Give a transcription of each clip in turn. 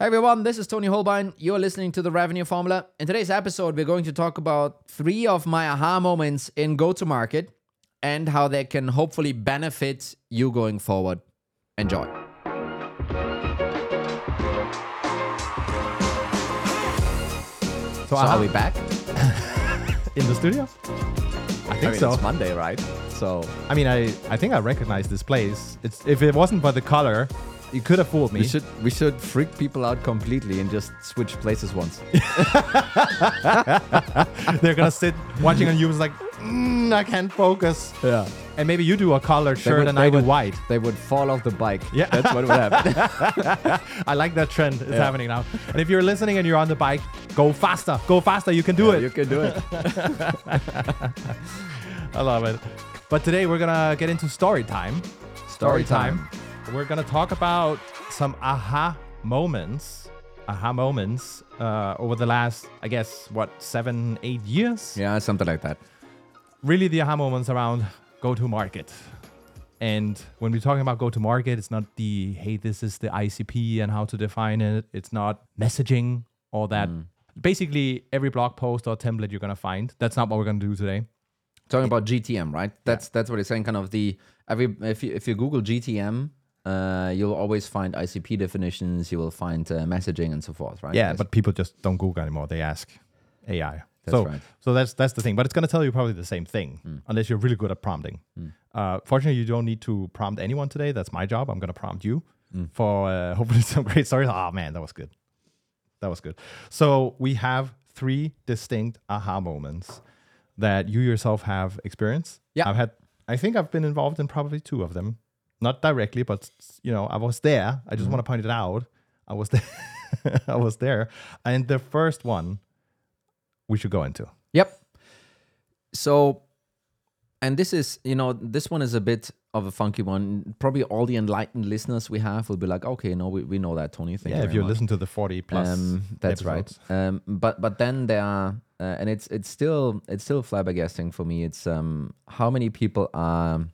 Hey everyone, this is Toni Hohlbein. You're listening to the Revenue Formula. In today's episode, we're going to talk about three of my aha moments in go to market and how they can hopefully benefit you going forward. Enjoy. So, So, are we back? in the studio? I think I mean, so. it's Monday, right? So, I mean, I, I think I recognize this place. It's if it wasn't for the color, you could have fooled me. we should we should freak people out completely and just switch places once. They're gonna sit watching on you. It's like, mm, I can't focus. yeah. And maybe you do a colored shirt would- and I do would- white. They would fall off the bike. Yeah. That's what would happen. I like that trend. It's happening now. And if you're listening and you're on the bike, go faster. Go faster. You can do it. you can do it. I love it. But today we're gonna get into story time. Story time. We're gonna talk about some aha moments. Aha moments uh, over the last, I guess, what seven, eight years. Yeah, something like that. Really, the aha moments around go-to-market. And when we're talking about go-to-market, it's not the hey, this is the ICP and how to define it. It's not messaging or that. Basically, every blog post or template you're gonna find. That's not what we're gonna do today. Talking about GTM, right? That's that's what it's saying. Kind of the every if you if you Google GTM, uh, you'll always find ICP definitions. You will find uh, messaging and so forth, right? Yeah, Yes. but people just don't Google anymore. They ask AI. That's so, right. so that's that's the thing. But it's going to tell you probably the same thing, Hmm. unless you're really good at prompting. Uh, fortunately, you don't need to prompt anyone today. That's my job. I'm going to prompt you Hmm. for uh, hopefully some great stories. Oh man, that was good. That was good. So we have three distinct aha moments that you yourself have experienced. Yeah. I've had. I think I've been involved in probably two of them, not directly, but you know, I was there. I just Mm-hmm. want to point it out. I was there. I was there, and the first one we should go into. Yep. So, and this is, you know, this one is a bit of a funky one. Probably all the enlightened listeners we have will be like, okay, no, we, we know that, Toni. Thank yeah, you if you much. listen to the forty plus, Um, that's episodes. right. Um, but but then there are, uh, and it's it's still it's still flabbergasting for me. It's um how many people are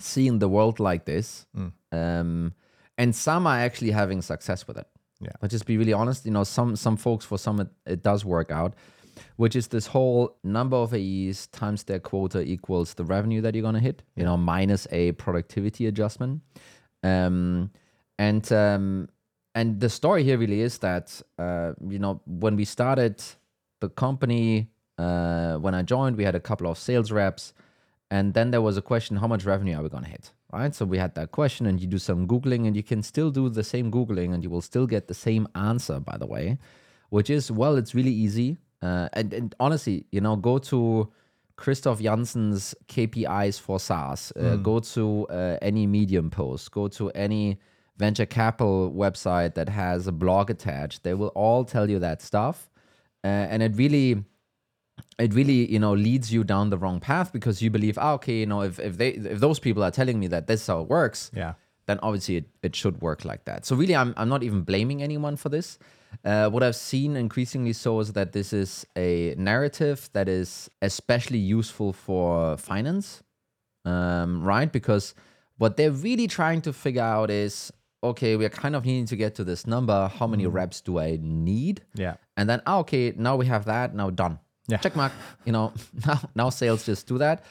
seeing the world like this, Mm. um, and some are actually having success with it. Yeah. But just be really honest. You know, some some folks for some it, it does work out, which is this whole number of AEs times their quota equals the revenue that you're gonna hit. You know, minus a productivity adjustment. Um, and um, and the story here really is that uh, you know when we started the company, uh, when I joined, we had a couple of sales reps, and then there was a question: how much revenue are we gonna hit? Right. So we had that question, and you do some googling, and you can still do the same googling, and you will still get the same answer. By the way, which is well, it's really easy. Uh, and, and honestly, you know, go to Christoph Janz's KPIs for SaaS. Uh, Go to uh, any Medium post. Go to any venture capital website that has a blog attached. They will all tell you that stuff, uh, and it really, it really, you know, leads you down the wrong path because you believe, ah, okay, you know, if if they if those people are telling me that this is how it works, yeah, then obviously it, it should work like that. So really, I'm, I'm not even blaming anyone for this. Uh, what I've seen increasingly so is that this is a narrative that is especially useful for finance, um, right? Because what they're really trying to figure out is, okay, we're kind of needing to get to this number. How many reps do I need? yeah, And then, ah, okay, now we have that. Now done. Yeah. Check mark. You know, now now sales just do that.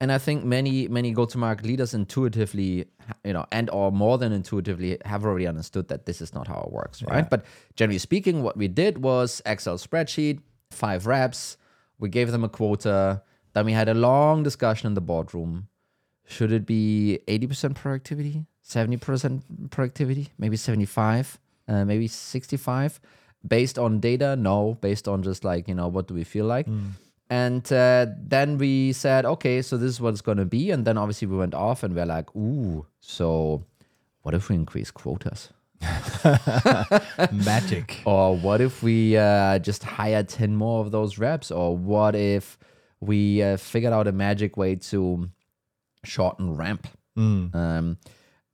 And I think many many go to market leaders intuitively, you know, and or more than intuitively have already understood that this is not how it works, right? But generally speaking, what we did was Excel spreadsheet, five reps. We gave them a quota. Then we had a long discussion in the boardroom. Should it be 80% productivity, 70% productivity, maybe 75, uh, maybe 65? Based on data? No. Based on just like, you know, what do we feel like? And uh, then we said, okay, so this is what it's going to be. And then obviously we went off and we're like, ooh, so what if we increase quotas? magic. Or what if we uh, just hire 10 more of those reps? Or what if we uh, figured out a magic way to shorten ramp? Um,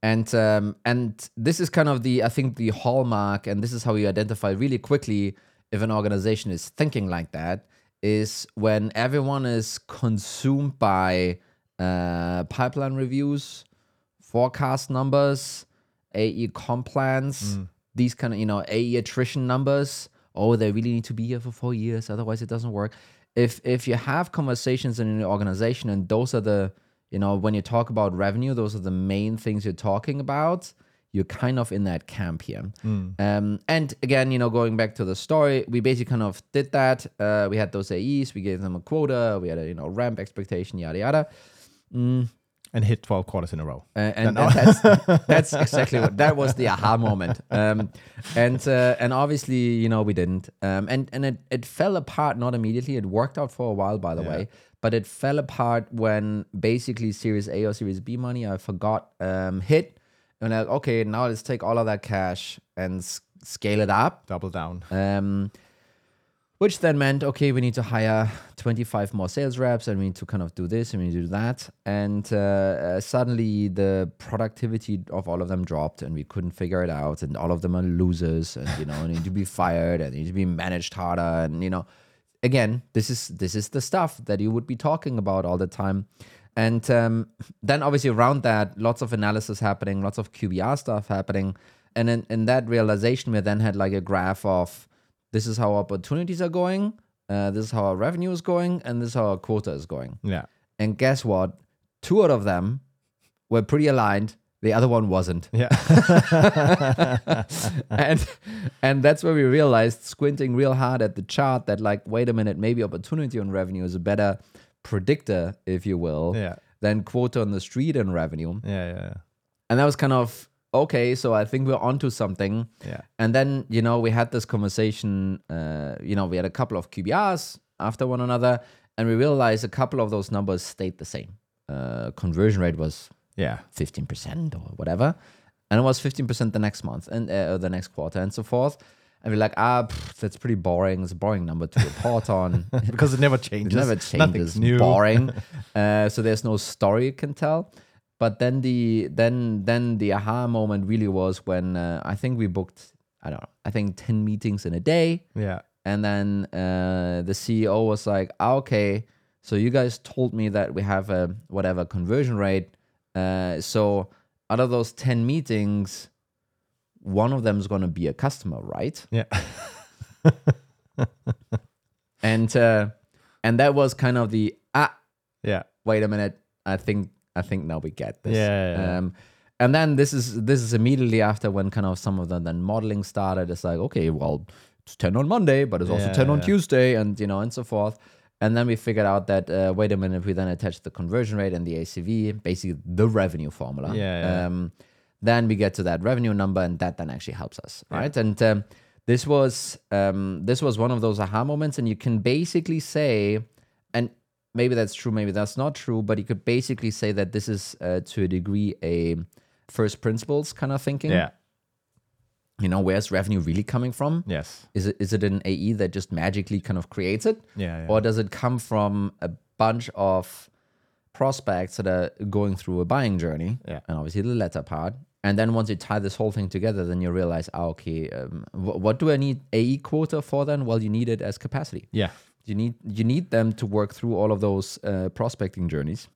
and um, and this is kind of the I think the hallmark, and this is how you identify really quickly if an organization is thinking like that is when everyone is consumed by uh, pipeline reviews, forecast numbers, AE comp plans, these kind of you know AE attrition numbers. Oh, they really need to be here for four years, otherwise it doesn't work. If if you have conversations in an organization and those are the you know when you talk about revenue, those are the main things you're talking about. You're kind of in that camp here. Um, and again, you know, going back to the story, we basically kind of did that. Uh, we had those AEs, we gave them a quota, we had a you know ramp expectation, yada yada. And hit 12 quarters in a row. Uh, and, and that's that's exactly what that was the aha moment. Um, and uh, and obviously, you know, we didn't. Um, and and it, it fell apart not immediately. It worked out for a while, by the way, but it fell apart when basically Series A or Series B money, I forgot, um, hit. And like, okay, now let's take all of that cash and s- scale it up. Double down. Um, which then meant, okay, we need to hire 25 more sales reps and we need to kind of do this and we need to do that. And uh, uh, suddenly the productivity of all of them dropped and we couldn't figure it out. And all of them are losers and, you know, need to be fired and need to be managed harder. And, you know, again, this is this is the stuff that you would be talking about all the time. And um, then obviously around that, lots of analysis happening, lots of QBR stuff happening. And in, in that realization, we then had like a graph of this is how opportunities are going, uh, this is how our revenue is going, and this is how our quota is going. Yeah. And guess what? Two out of them were pretty aligned. The other one wasn't. Yeah. and and that's where we realized squinting real hard at the chart that like wait a minute maybe opportunity on revenue is a better predictor if you will Yeah. than quota on the street and revenue yeah. Yeah. and that was kind of okay so i think we're onto something Yeah. and then you know we had this conversation uh, you know we had a couple of qbrs after one another and we realized a couple of those numbers stayed the same uh, conversion rate was Yeah. 15% or whatever. And it was 15% the next month and uh, the next quarter and so forth. And we're like, ah, pff, that's pretty boring. It's a boring number to report on. Because it never changes. never changes. Nothing's new. Boring. uh, so there's no story you can tell. But then the then then the aha moment really was when uh, I think we booked I don't know I think ten meetings in a day, Yeah. and then uh, the CEO was like, ah, okay, so you guys told me that we have a whatever conversion rate. Uh, so out of those 10 meetings, one of them is going to be a customer, right? Yeah. And uh, and that was kind of the ah, Yeah. wait a minute, I think I think now we get this. Yeah, yeah, yeah. Um, and then this is this is immediately after when kind of some of the then modeling started. It's like okay, well, it's ten on Monday, but it's also Yeah, ten on. Tuesday, and you know, and so forth. And then we figured out that uh, wait a minute, if we then attach the conversion rate and the ACV, basically the revenue formula. Yeah. Um, then we get to that revenue number, and that then actually helps us, right? And um, this was um, this was one of those aha moments, and you can basically say, maybe that's true, maybe that's not true, but you could basically say that this is uh, to a degree a first principles kind of thinking. Yeah. You know, where's revenue really coming from? Yes. Is it is it an AE that just magically kind of creates it? Yeah. yeah. Or does it come from a bunch of prospects that are going through a buying journey? Yeah. And obviously the latter part. And then once you tie this whole thing together, then you realize, ah, okay, um, wh- what do I need AE quota for then? Well, you need it as capacity. yeah. You need you need them to work through all of those uh, prospecting journeys,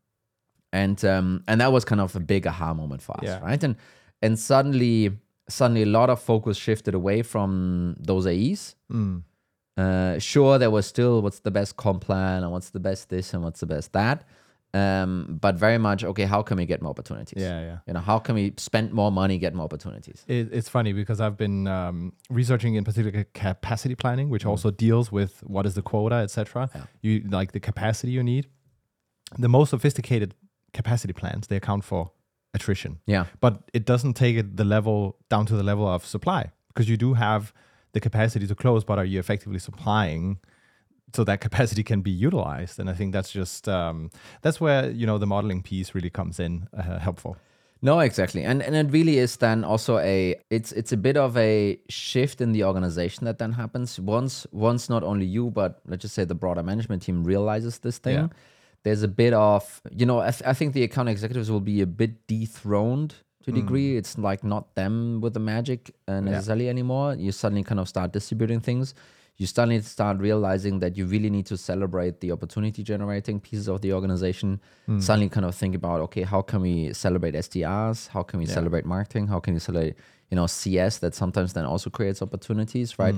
and um, and that was kind of a big aha moment for us, Yeah. right? And and suddenly suddenly a lot of focus shifted away from those AEs. Mm. Uh, sure, there was still what's the best comp plan and what's the best this and what's the best that, um, but very much okay. How can we get more opportunities? Yeah. Yeah. You know, how can we spend more money, get more opportunities? It, it's funny because I've been um, researching in particular capacity planning, which also deals with what is the quota, etc. Yeah. You like the capacity you need. The most sophisticated capacity plans they account for attrition, Yeah, but it doesn't take it the level down to the level of supply because you do have the capacity to close, but are you effectively supplying? So that capacity can be utilized, and I think that's just um, that's where you know the modeling piece really comes in uh, helpful. No, exactly, and and it really is then also a it's it's a bit of a shift in the organization that then happens once once not only you but let's just say the broader management team realizes this thing. Yeah. There's a bit of you know I, th- I think the account executives will be a bit dethroned to a degree. It's like not them with the magic uh, necessarily anymore. You suddenly kind of start distributing things. You suddenly start realizing that you really need to celebrate the opportunity generating pieces of the organization. Suddenly, kind of think about okay, how can we celebrate SDRs? How can we celebrate marketing? How can we celebrate you know CS that sometimes then also creates opportunities, right?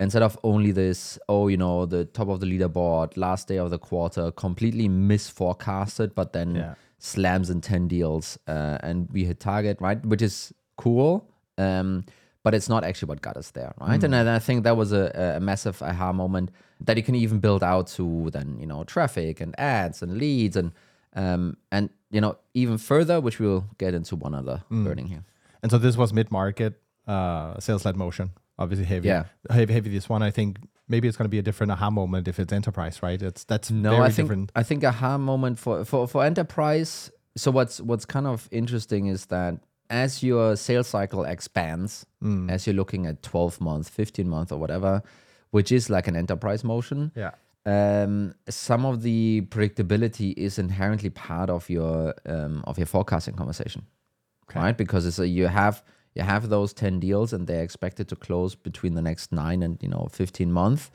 Instead of only this, oh, you know, the top of the leaderboard, last day of the quarter, completely misforecasted, but then Yeah. slams in 10 deals uh, and we hit target, right? Which is cool. Um, but it's not actually what got us there, right? And then I think that was a, a massive aha moment that you can even build out to then, you know, traffic and ads and leads and, um, and, you know, even further, which we'll get into one other learning here. And so this was mid market uh, sales led motion, obviously heavy. Yeah. heavy, heavy. This one, I think maybe it's going to be a different aha moment if it's enterprise, right? It's that's No, very I think different. I think aha moment for for for enterprise. So what's what's kind of interesting is that as your sales cycle expands, Mm. as you're looking at 12 months, 15 months, or whatever, which is like an enterprise motion. Yeah. Um, some of the predictability is inherently part of your um, of your forecasting conversation, Okay. right? Because it's a, you have you have those 10 deals and they're expected to close between the next nine and you know 15 months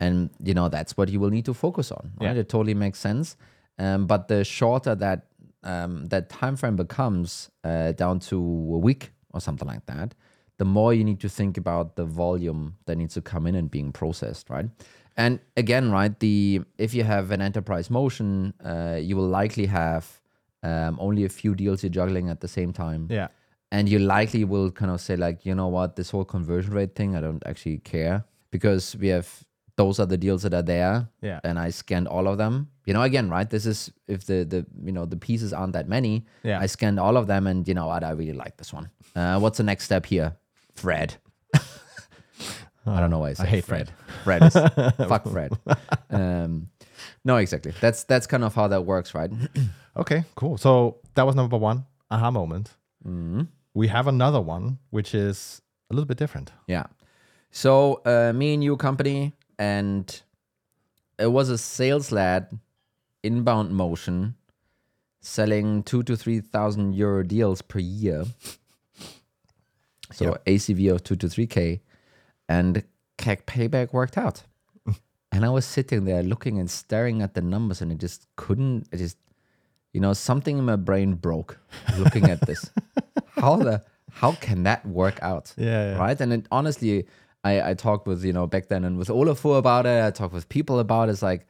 and you know that's what you will need to focus on right Yeah. it totally makes sense um, but the shorter that um, that time frame becomes uh, down to a week or something like that the more you need to think about the volume that needs to come in and being processed right? And again right the if you have an enterprise motion uh, you will likely have um, only a few deals you're juggling at the same time. Yeah. and you likely will kind of say like you know what? This whole conversion rate thing i don't actually care because we have those are the deals that are there Yeah. and i scanned all of them you know again right this is if the the you know the pieces aren't that many Yeah. i scanned all of them and you know what i really like this one uh, what's the next step here fred i don't know why i, say hate fred fred is, fuck fred um no exactly that's that's kind of how that works right Okay, cool. So that was number one aha moment. Mm-hmm. We have another one, which is a little bit different. Yeah. So uh, me and you company, and it was a sales led inbound motion, selling two to three thousand euro deals per year. So Yep. ACV of two to three k, and CAC payback worked out. and I was sitting there looking and staring at the numbers, and it just couldn't. It just, you know, something in my brain broke looking at this. how the how can that work out? Yeah, yeah. right? And it, honestly, I, I talked with you know back then and with Olafur about it. I talked with people about it. It's like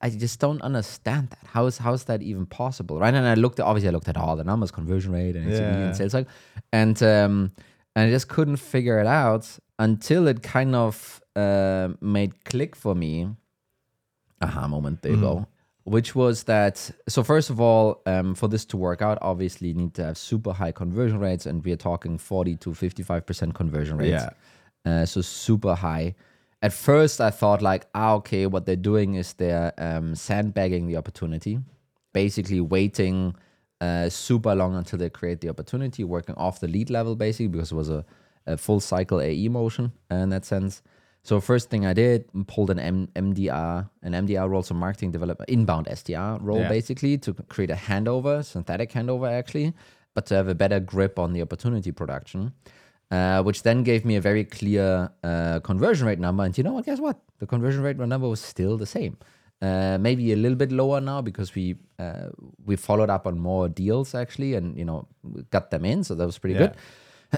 I just don't understand that. How is how is that even possible, right? And I looked obviously I looked at all the numbers, conversion rate and Yeah. and sales cycle, and um, and I just couldn't figure it out until it kind of uh, made click for me. Aha moment, there you go. Which was that so first of all, um, for this to work out, obviously you need to have super high conversion rates, and we are talking forty to fifty-five percent conversion rates. Yeah. Uh, so super high. At first, I thought like, ah, okay, what they're doing is they're um, sandbagging the opportunity, basically waiting uh, super long until they create the opportunity, working off the lead level basically because it was a, a full cycle AE motion uh, in that sense. So first thing I did, pulled an M- MDR, an MDR role, so marketing development, inbound SDR role Yeah. basically to create a handover, synthetic handover actually, but to have a better grip on the opportunity production uh, which then gave me a very clear uh, conversion rate number. And you know what? Guess what? The conversion rate number was still the same. Uh, maybe a little bit lower now because we uh, we followed up on more deals actually, and you know got them in, so that was pretty Yeah.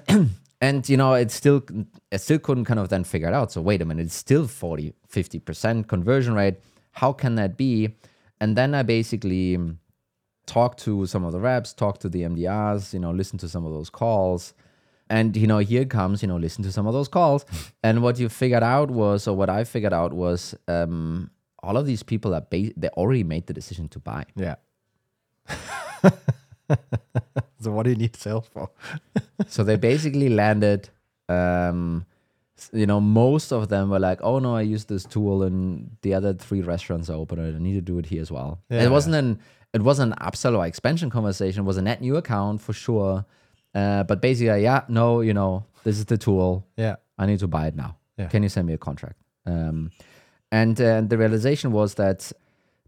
good. and you know it still I still couldn't kind of then figure it out. So wait a minute, it's still 40, 50 percent conversion rate. How can that be? And then I basically talked to some of the reps, talked to the MDRs, you know, listen to some of those calls. And you know, here comes, you know, listen to some of those calls. and what you figured out was, or what I figured out was, um, all of these people are ba- they already made the decision to buy. Yeah. so what do you need sales for? so they basically landed. Um, you know, most of them were like, "Oh no, I used this tool, and the other three restaurants are open, and I need to do it here as well." Yeah. It wasn't an it wasn't an upsell or expansion conversation. It was a net new account for sure. Uh, but basically, yeah, no, you know, this is the tool. Yeah. I need to buy it now. Yeah. Can you send me a contract? Um, and uh, the realization was that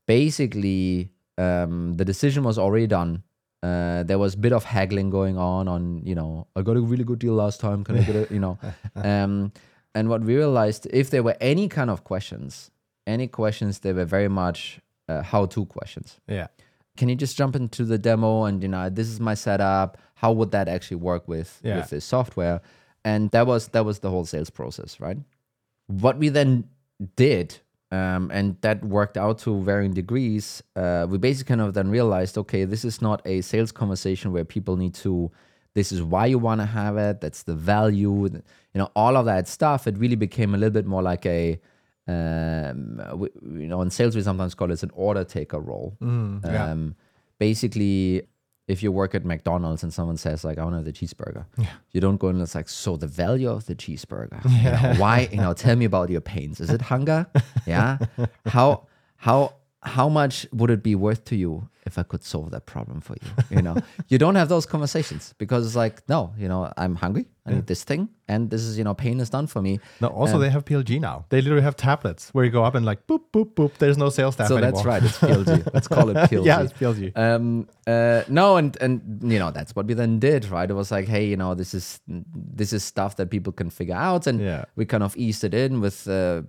basically um, the decision was already done. Uh, there was a bit of haggling going on. On you know, I got a really good deal last time. Can I get a you know? Um, and what we realized, if there were any kind of questions, any questions, they were very much uh, how-to questions. Yeah. Can you just jump into the demo and you know this is my setup? How would that actually work with Yeah. with this software? And that was that was the whole sales process, right? What we then did, um, and that worked out to varying degrees. Uh, we basically kind of then realized, okay, this is not a sales conversation where people need to. This is why you want to have it. That's the value. You know, all of that stuff. It really became a little bit more like a, um, we, you know, in sales we sometimes call it an order taker role. yeah. Um, basically, if you work at McDonald's and someone says like, "I want to have the cheeseburger," you don't go and it's like, "So the value of the cheeseburger? You know, why? You know, tell me about your pains. Is it hunger? Yeah. How how how much would it be worth to you if I could solve that problem for you? You know, you don't have those conversations because it's like, no, you know, I'm hungry. I need this thing, and this is you know, pain is done for me. No, also they have PLG now. They literally have tablets where you go up and like boop boop boop. There's no sales staff So anymore. that's right. It's PLG. Let's call it PLG. yeah, it's PLG. um uh no and and you know that's what we then did right it was like hey you know this is this is stuff that people can figure out and Yeah. we kind of eased it in with uh,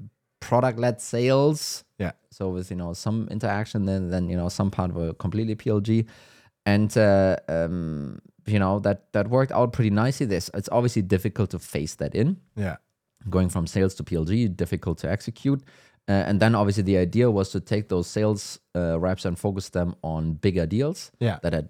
product led sales yeah. so with you know some interaction then then you know some part were completely plg and uh, um you know that that worked out pretty nicely this it's obviously difficult to face that in Yeah. going from sales to PLG, difficult to execute. Uh, and then obviously the idea was to take those sales uh, reps and focus them on bigger deals Yeah. that had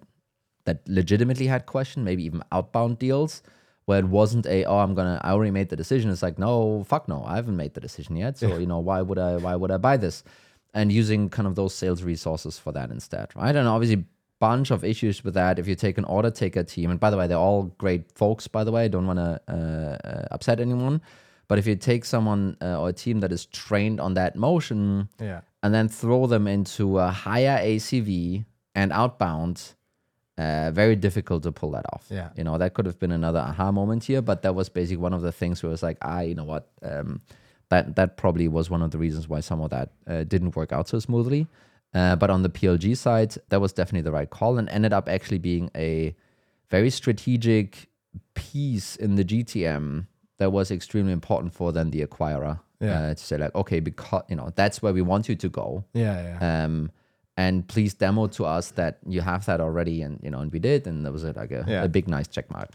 that legitimately had question, maybe even outbound deals where it wasn't a oh I'm gonna I already made the decision. It's like no fuck no I haven't made the decision yet. So you know why would I why would I buy this? And using kind of those sales resources for that instead, right? And obviously bunch of issues with that. If you take an order taker team, and by the way, they're all great folks. By the way, I don't want to uh, uh, upset anyone. But if you take someone uh, or a team that is trained on that motion Yeah. and then throw them into a higher ACV and outbound, uh, very difficult to pull that off. Yeah. You know, that could have been another aha moment here, but that was basically one of the things where it was like, ah, you know what? Um, that, that probably was one of the reasons why some of that uh, didn't work out so smoothly. Uh, but on the PLG side, that was definitely the right call and ended up actually being a very strategic piece in the GTM that was extremely important for then the acquirer Yeah. uh, to say like, okay, because you know that's where we want you to go, Yeah. Yeah. um, and please demo to us that you have that already, and you know, and we did, and there was a, like a, Yeah. a big nice check mark.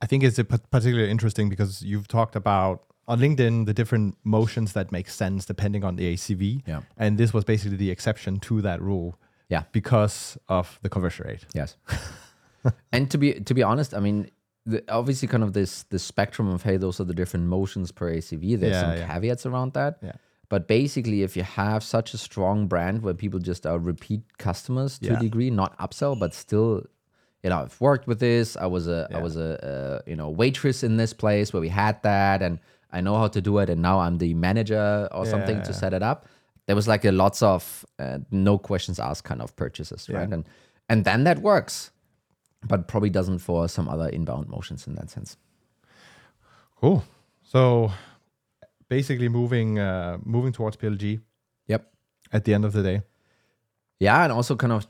I think it's a particularly interesting because you've talked about on LinkedIn the different motions that make sense depending on the ACV. Yeah. And this was basically the exception to that rule Yeah. because of the conversion rate. Yes. and to be to be honest, I mean, the, obviously, kind of this the spectrum of hey, those are the different motions per ACV. There's Yeah, some yeah. caveats around that. Yeah. But basically, if you have such a strong brand where people just are repeat customers to Yeah. a degree, not upsell, but still, you know, I've worked with this. I was a I Yeah. was a, uh you know waitress in this place where we had that, and I know how to do it. And now I'm the manager or something to set it up. There was like a lots of uh, no questions asked kind of purchases, right? And and then that works, but probably doesn't for some other inbound motions in that sense. Cool. So basically moving uh, moving towards PLG Yep. at the end of the day. Yeah, and also kind of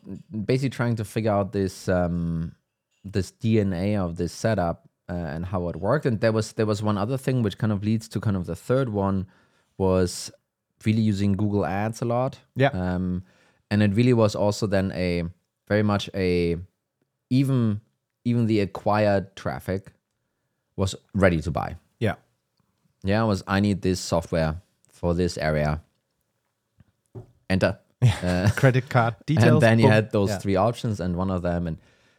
basically trying to figure out this um, this DNA of this setup uh, and how it worked. And there was there was one other thing which kind of leads to kind of the third one was really using Google Ads a lot. Yeah. Um, and it really was also then a very much a even even the acquired traffic was ready to buy. Yeah. Yeah, was I need this software for this area. Enter. Uh, Credit card details. and then you had those Yeah. three options and one of them and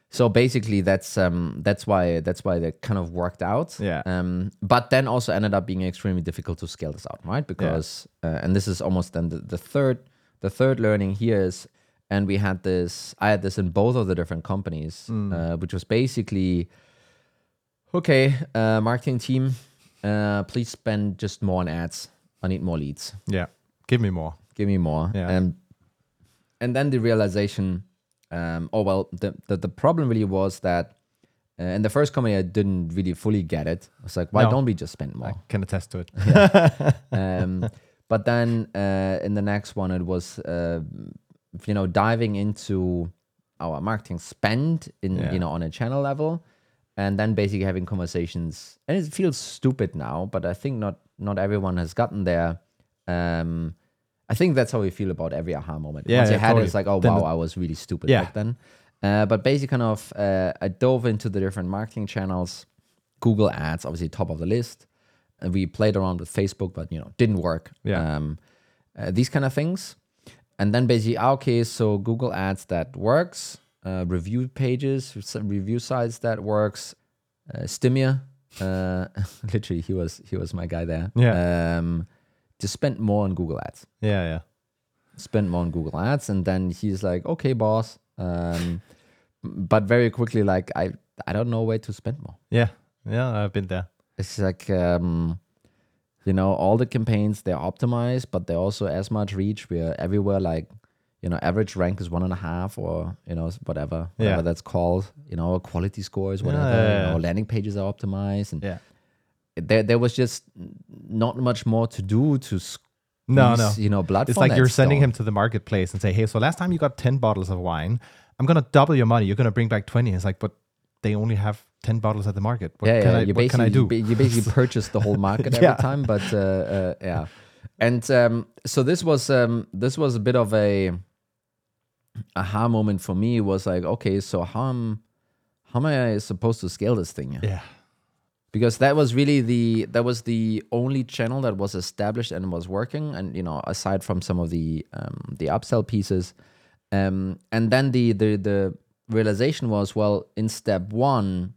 so basically that's um that's why that's why they kind of worked out Yeah. um but then also ended up being extremely difficult to scale this out right because uh, and this is almost then the, the third the third learning here is and we had this i had this in both of the different companies Mm. uh, which was basically okay uh marketing team uh please spend just more on ads i need more leads Yeah. Give me more. give me more. Yeah. And and then the realization, um, oh well, the, the the problem really was that uh, in the first company I didn't really fully get it. I was like, why No. don't we just spend more? I can attest to it. um, but then uh, in the next one, it was uh, you know diving into our marketing spend in Yeah. you know on a channel level. And then basically having conversations. And it feels stupid now, but I think not not everyone has gotten there. Um, I think that's how we feel about every aha moment. Yeah, Once you had totally. it, it's like, oh Then wow, the- I was really stupid Yeah. back then. Uh, but basically, kind of, uh, I dove into the different marketing channels. Google Ads, obviously top of the list. And we played around with Facebook, but you know, didn't work. Yeah. Um, uh, these kind of things. And then basically, ah, okay, so Google Ads that works, uh, review pages, some review sites that works, uh, Stimia, uh, literally he was he was my guy there. Yeah. Um, just spend more on Google Ads. Yeah, yeah. Spend more on Google Ads, and then he's like, okay, boss. Um, but very quickly, like I I don't know where to spend more. Yeah. Yeah, I've been there. It's like um, you know, all the campaigns they're optimized, but they're also as much reach. We're everywhere. Like you know, average rank is one and a half, or you know, whatever, whatever Yeah. that's called. You know, quality scores, whatever. yeah, You yeah. know, landing pages are optimized, and Yeah. there there was just not much more to do to squeeze, No, no. you know, blood. It's like you're sending stone. him to the marketplace and say, "Hey, so last time you got 10 bottles of wine, I'm going to double your money. You're going to bring back 20." It's like, "But they only have 10 bottles at the market. What yeah, can yeah. I you what can I do?" You, basically purchase the whole market Yeah. every time, but uh, uh, yeah. And um, so this was um, this was a bit of a aha moment for me. Was like, okay, so how am how am I supposed to scale this thing? yeah. because that was really the that was the only channel that was established and was working and you know aside from some of the um, the upsell pieces um, and then the, the the realization was well in step one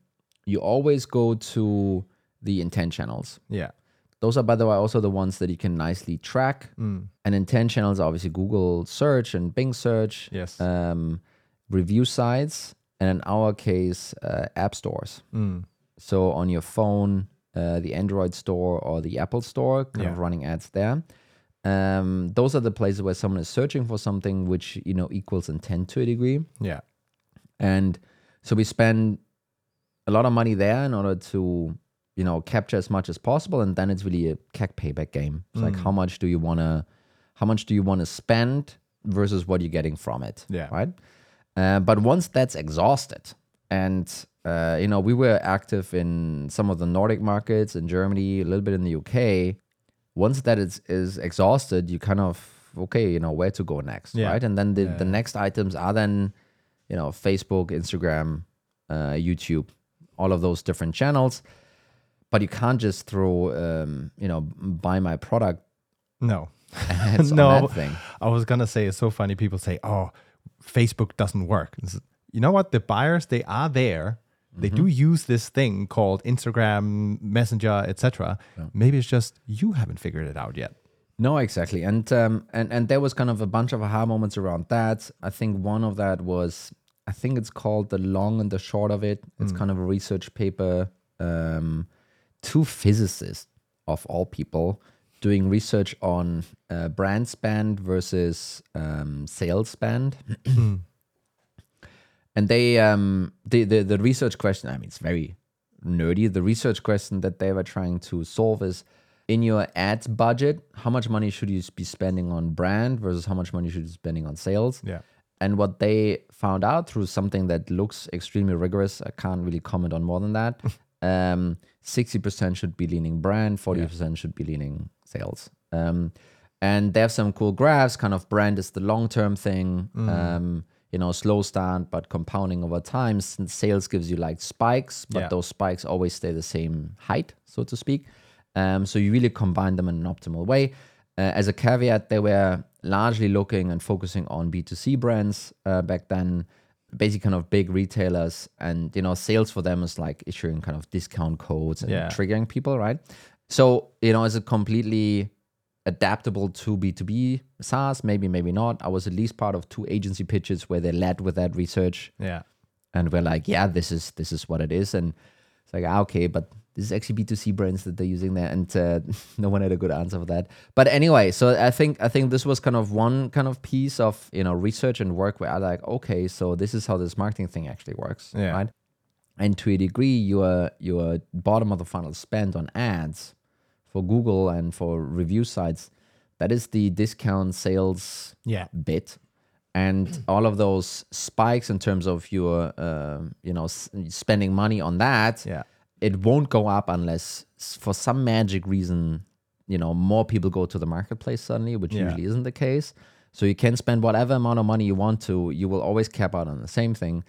you always go to the intent channels Yeah. Those are by the way also the ones that you can nicely track Mm. and intent channels obviously google search and bing search Yes. um, review sites and in our case uh, app stores Mm. so on your phone, uh, the Android store or the Apple store, kind of running ads there. Um, those are the places where someone is searching for something which you know equals intent to a degree. Yeah. And so we spend a lot of money there in order to you know capture as much as possible, and then it's really a CAC payback game. It's like how much do you wanna, how much do you want to spend versus what you're getting from it. Yeah. Right. Uh, but once that's exhausted, and uh, you know, we were active in some of the Nordic markets, in Germany, a little bit in the UK. Once that is is exhausted, you kind of okay, you know, where to go next, Yeah. right? And then the, Yeah, the next items are then, you know, Facebook, Instagram, uh, YouTube, all of those different channels. But you can't just throw, um, you know, buy my product No. No, that thing. I was gonna say it's so funny. People say, "Oh, Facebook doesn't work." You know what? The buyers they are there. They do Mm-hmm. use this thing called Instagram, Messenger, etc. Maybe it's just you haven't figured it out yet. No, exactly, and um, and and there was kind of a bunch of aha moments around that. I think one of that was, I think it's called the long and the short of it. It's kind of a research paper. Um, two physicists of all people doing research on uh, brand spend versus um, sales spend. and they um the, the the research question i mean it's very nerdy the research question that they were trying to solve is in your ads budget how much money should you be spending on brand versus how much money should you be spending on sales Yeah. and what they found out through something that looks extremely rigorous i can't really comment on more than that um 60% should be leaning brand 40% should be leaning sales. Um and they have some cool graphs kind of brand is the long-term thing um you know slow start but compounding over time. Since sales gives you like spikes but Yeah. those spikes always stay the same height so to speak. Um, so you really combine them in an optimal way. Uh, as a caveat they were largely looking and focusing on b2c brands uh, back then basically kind of big retailers and you know sales for them is like issuing kind of discount codes and Yeah. triggering people right so you know is it completely adaptable to B2B SaaS? Maybe, maybe not. I was at least part of two agency pitches where they led with that research Yeah. and we're like, yeah, this is this is what it is. And it's like, ah, okay, but this is actually B2C brands that they're using there. And uh, no one had a good answer for that. But anyway, so I think I think this was kind of one kind of piece of you know research and work where I like, okay, so this is how this marketing thing actually works. Yeah. Right. And to a degree, your your bottom of the funnel spend on ads for Google and for review sites, that is the discount sales Yeah. bit. and all of those spikes in terms of your uh, you know s- spending money on that Yeah. It won't go up unless for some magic reason you know more people go to the marketplace suddenly which Yeah. usually isn't the case so you can spend whatever amount of money you want to you will always cap out on the same thing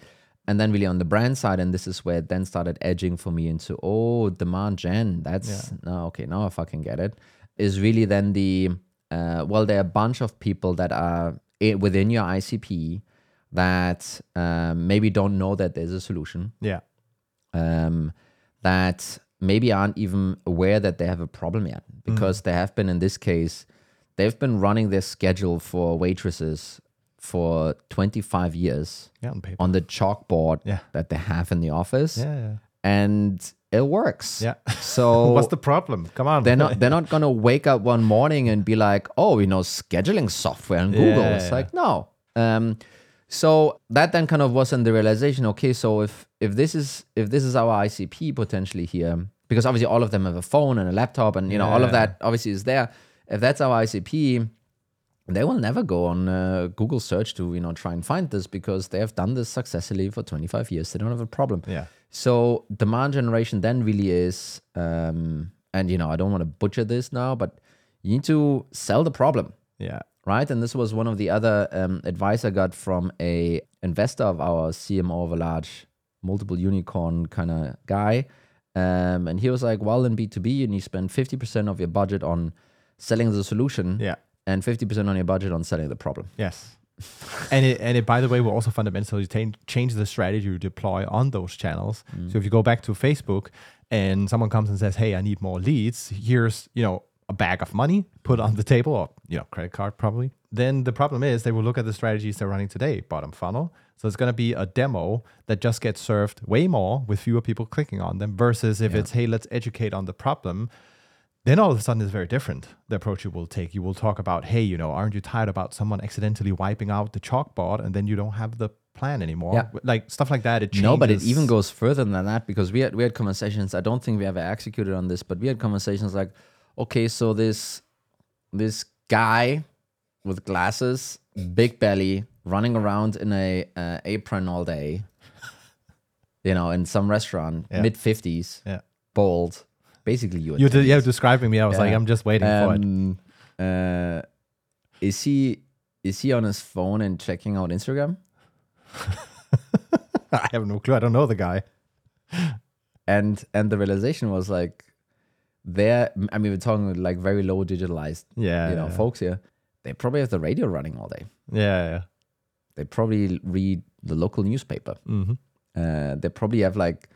and then really on the brand side and this is where it then started edging for me into oh demand gen that's no okay now i fucking get it is really then the uh, well there are a bunch of people that are within your icp that um, maybe don't know that there's a solution Yeah. um, that maybe aren't even aware that they have a problem yet because they have been in this case they've been running their schedule for waitresses for 25 years Yeah. On on the chalkboard Yeah. that they have in the office Yeah. And it works Yeah. so What's the problem? Come on. they're not they're not gonna wake up one morning and be like, oh, you know, scheduling software on Google. It's like no. Um, so that then kind of wasn't the realization. Okay, so if if this is if this is our ICP potentially here, because obviously all of them have a phone and a laptop, and you know all of that obviously is there. If that's our ICP, they will never go on uh, Google search to you know try and find this because they have done this successfully for 25 years. They don't have a problem. Yeah. So demand generation then really is, um, and you know, I don't want to butcher this now, but you need to sell the problem, Yeah. right? And this was one of the other um, advice I got from a investor of our CMO of a large multiple unicorn kind of guy, um, and he was like, "Well, in B two B, you need to spend fifty percent of your budget on selling the solution, Yeah. and fifty percent on your budget on selling the problem." Yes. and it and it by the way will also fundamentally change change the strategy you deploy on those channels. So if you go back to Facebook and someone comes and says, "Hey, I need more leads. Here's you know a bag of money put on the table, or you know credit card probably." Then the problem is they will look at the strategies they're running today, bottom funnel. So it's going to be a demo that just gets served way more with fewer people clicking on them versus if it's, hey, let's educate on the problem then all of a sudden it's very different the approach you will take you will talk about hey you know aren't you tired about someone accidentally wiping out the chalkboard and then you don't have the plan anymore Yeah. like stuff like that it changes. No, but it even goes further than that because we had we had conversations. I don't think we ever executed on this, but we had conversations like, okay, so this this guy with glasses, big belly, running around in a uh, apron all day, you know, in some restaurant, Yeah. mid fifties, yeah bald, basically you. you did yeah describing me i was like i'm just waiting for it Um, uh, is he is he on his phone and checking out Instagram? i have no clue i don't know the guy and and the realization was like there i mean we're talking like very low digitalized yeah you know yeah. folks here they probably have the radio running all day yeah yeah they probably read the local newspaper mm-hmm. uh, they probably have like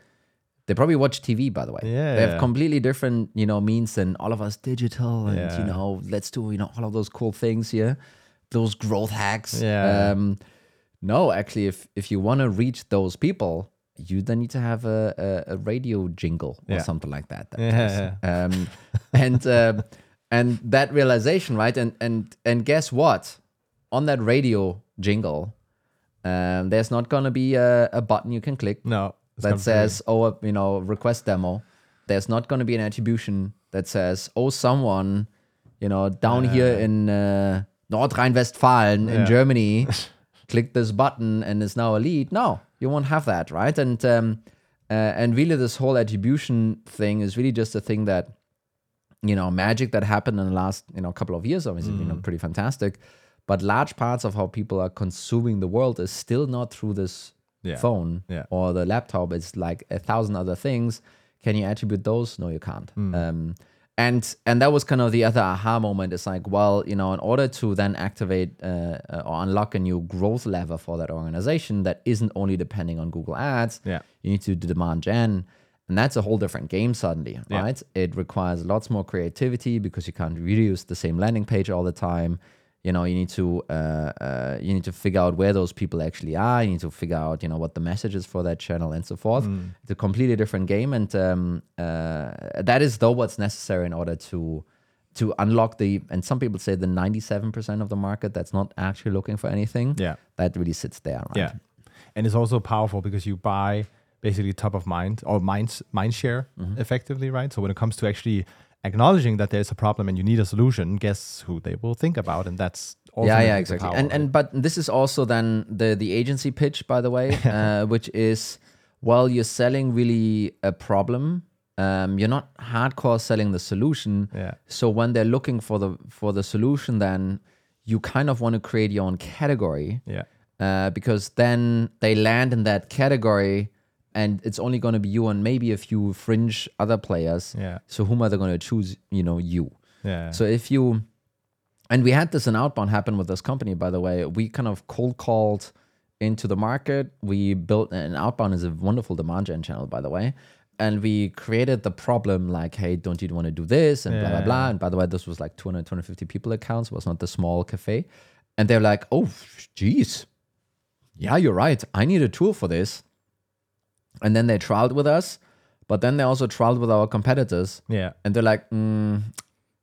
they probably watch tv by the way Yeah, they have yeah. completely different you know means than all of us digital and Yeah. you know let's do you know all of those cool things here those growth hacks Yeah. um no actually if if you want to reach those people you then need to have a, a, a radio jingle or Yeah. something like that, that Yeah, does. um and uh, and that realization right and and and guess what on that radio jingle um there's not gonna be a, a button you can click no that says, oh, you know, request demo. There's not going to be an attribution that says, oh, someone, you know, down here in uh, North Rhine-Westfalen in Germany, clicked this button and is now a lead. No, you won't have that, right? And um, uh, and really, this whole attribution thing is really just a thing that, you know, magic that happened in the last, you know, couple of years. Obviously, you know, pretty fantastic. But large parts of how people are consuming the world is still not through this Yeah. phone Yeah. or the laptop. It's like a thousand other things. Can you attribute those? No, you can't. Hmm. Um, and and that was kind of the other aha moment. It's like, well, you know, in order to then activate uh, uh, or unlock a new growth lever for that organization that isn't only depending on Google Ads, Yeah. you need to do demand gen. And that's a whole different game suddenly, Yeah. right? It requires lots more creativity because you can't reuse the same landing page all the time. You know, you need to uh, uh, you need to figure out where those people actually are. You need to figure out, you know, what the message is for that channel and so forth. It's a completely different game, and um, uh, that is though what's necessary in order to to unlock the. And some people say the ninety-seven percent of the market that's not actually looking for anything. Yeah. that really sits there, right? Yeah, and it's also powerful because you buy basically top of mind or mind mind share Mm-hmm. effectively, right? So when it comes to actually acknowledging that there's a problem and you need a solution, guess who they will think about, and that's yeah yeah exactly. and and but this is also then the the agency pitch by the way uh, which is well you're selling really a problem um, you're not hardcore selling the solution. Yeah. so when they're looking for the for the solution then you kind of want to create your own category yeah, uh, because then they land in that category and it's only going to be you and maybe a few fringe other players Yeah. so whom are they going to choose you know you yeah, so if you, and we had this in outbound happen with this company, by the way, we kind of cold called into the market. We built, an outbound is a wonderful demand gen channel, by the way. And we created the problem like, hey, don't you want to do this? And blah, blah, blah. And by the way, this was like 200, 250 people accounts, it was not the small cafe. And they're like, oh, geez. Yeah, you're right. I need a tool for this. And then they trialed with us, but then they also trialed with our competitors. yeah. And they're like, mm,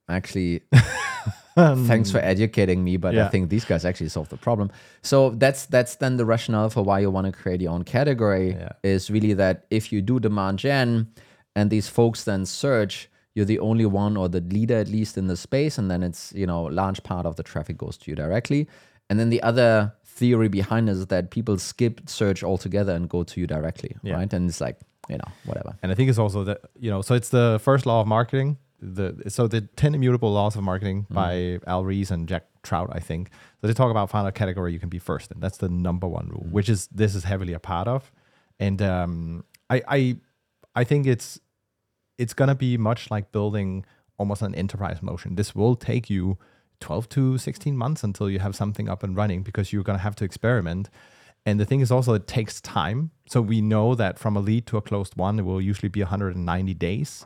actually, thanks for educating me, but I think these guys actually solved the problem. So that's that's then the rationale for why you want to create your own category Yeah. is really that if you do demand gen and these folks then search, you're the only one or the leader at least in the space, and then it's you know large part of the traffic goes to you directly. And then the other theory behind is that people skip search altogether and go to you directly, Yeah. right? And it's like you know whatever. And I think it's also that you know, so it's the first law of marketing. The so the ten immutable laws of marketing by Al Ries and Jack Trout, I think. So they talk about find a category you can be first in. That's the number one rule, which is this is heavily a part of. And um, I I I think it's it's gonna be much like building almost an enterprise motion. This will take you 12 to 16 months until you have something up and running because you're gonna have to experiment. And the thing is also it takes time. So we know that from a lead to a closed won, it will usually be 190 days.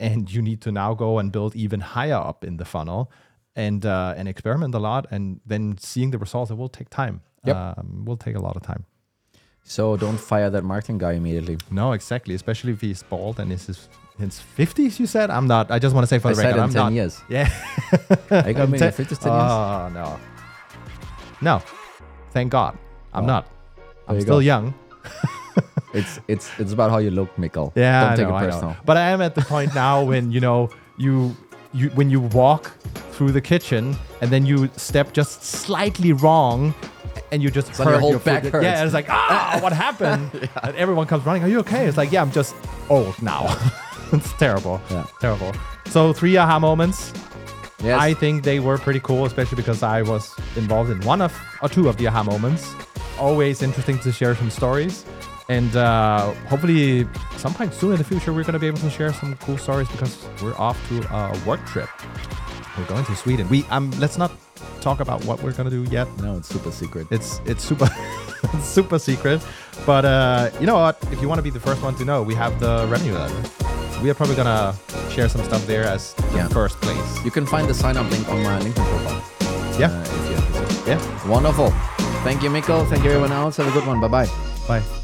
And you need to now go and build even higher up in the funnel and uh, and experiment a lot. And then seeing the results, it will take time. Yep. Um, will take a lot of time. So don't fire that marketing guy immediately. No, exactly. Especially if he's bald and is his his 50s, you said? I'm not. I just want to say for I the record, I'm 10 not. years. Yeah. I got me in Ten- 50s, 10 years. Oh, no. No. Thank God. I'm Oh. not. I'm you still go. young. It's it's it's about how you look, Mikkel. Yeah, Don't I take know, it I personal. But I am at the point now when you know you you when you walk through the kitchen and then you step just slightly wrong and you just So your whole your back hurts. Yeah, it's like ah, what happened? And everyone comes running. Are you okay? It's like yeah, I'm just old now. it's terrible. Yeah. Terrible. So three aha moments. Yes. I think they were pretty cool, especially because I was involved in one of or two of the aha moments. Always interesting to share some stories. And uh, hopefully, sometime soon in the future, we're going to be able to share some cool stories because we're off to a work trip. We're going to Sweden. We um, let's not talk about what we're going to do yet. no, it's super secret. It's it's super it's super secret. But uh, you know what? If you want to be the first one to know, we have the revenue letter. We are probably gonna share some stuff there as the Yeah. first place. You can find the sign up link on my LinkedIn profile. Yeah. Uh, if you're interested. Yeah. Wonderful. Thank you, Mikkel. Thank you, everyone else. Have a good one. Bye bye. Bye.